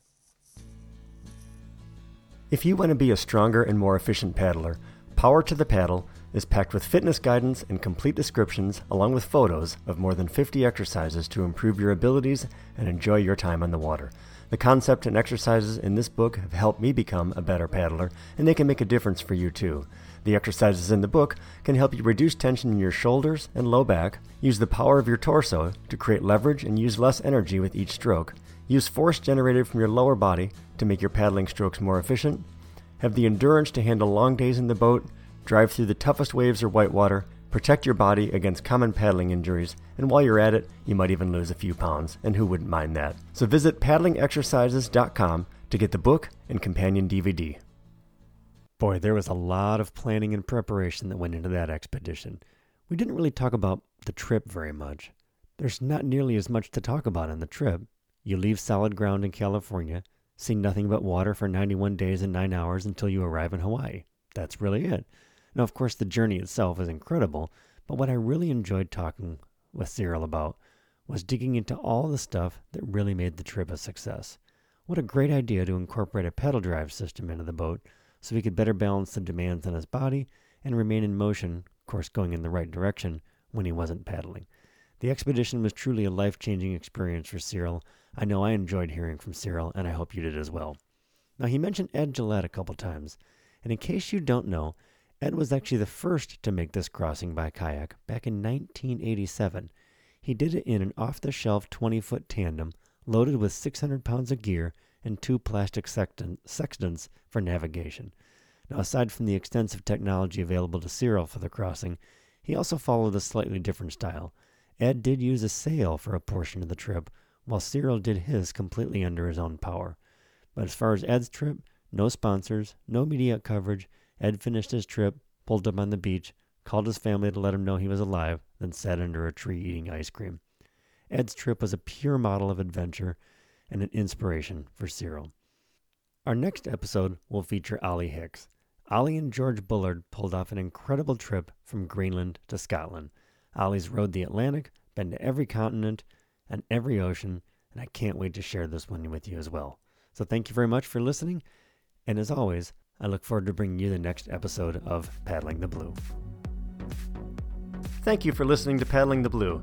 If you want to be a stronger and more efficient paddler, Power to the Paddle is packed with fitness guidance and complete descriptions, along with photos of more than 50 exercises to improve your abilities and enjoy your time on the water. The concept and exercises in this book have helped me become a better paddler, and they can make a difference for you too. The exercises in the book can help you reduce tension in your shoulders and low back, use the power of your torso to create leverage and use less energy with each stroke, use force generated from your lower body to make your paddling strokes more efficient, have the endurance to handle long days in the boat, drive through the toughest waves or whitewater, protect your body against common paddling injuries, and while you're at it, you might even lose a few pounds, and who wouldn't mind that? So visit paddlingexercises.com to get the book and companion DVD. Boy, there was a lot of planning and preparation that went into that expedition. We didn't really talk about the trip very much. There's not nearly as much to talk about on the trip. You leave solid ground in California, see nothing but water for 91 days and 9 hours until you arrive in Hawaii. That's really it. Now, of course, the journey itself is incredible, but what I really enjoyed talking with Cyril about was digging into all the stuff that really made the trip a success. What a great idea to incorporate a pedal drive system into the boat so he could better balance the demands on his body and remain in motion, of course, going in the right direction when he wasn't paddling. The expedition was truly a life changing experience for Cyril, I know I enjoyed hearing from Cyril, and I hope you did as well. Now, he mentioned Ed Gillette a couple times, and in case you don't know, Ed was actually the first to make this crossing by kayak back in 1987. He did it in an off the shelf 20 foot tandem loaded with 600 pounds of gear and two plastic sextants for navigation. Now, aside from the extensive technology available to Cyril for the crossing, he also followed a slightly different style. Ed did use a sail for a portion of the trip, while Cyril did his completely under his own power. But as far as Ed's trip, no sponsors, no media coverage. Ed finished his trip, pulled up on the beach, called his family to let him know he was alive, then sat under a tree eating ice cream. Ed's trip was a pure model of adventure and an inspiration for Cyril. Our next episode will feature Olly Hicks. Olly and George Bullard pulled off an incredible trip from Greenland to Scotland. Olly's rode the Atlantic, been to every continent and every ocean, and I can't wait to share this one with you as well. So thank you very much for listening, and as always, I look forward to bringing you the next episode of Paddling the Blue. Thank you for listening to Paddling the Blue.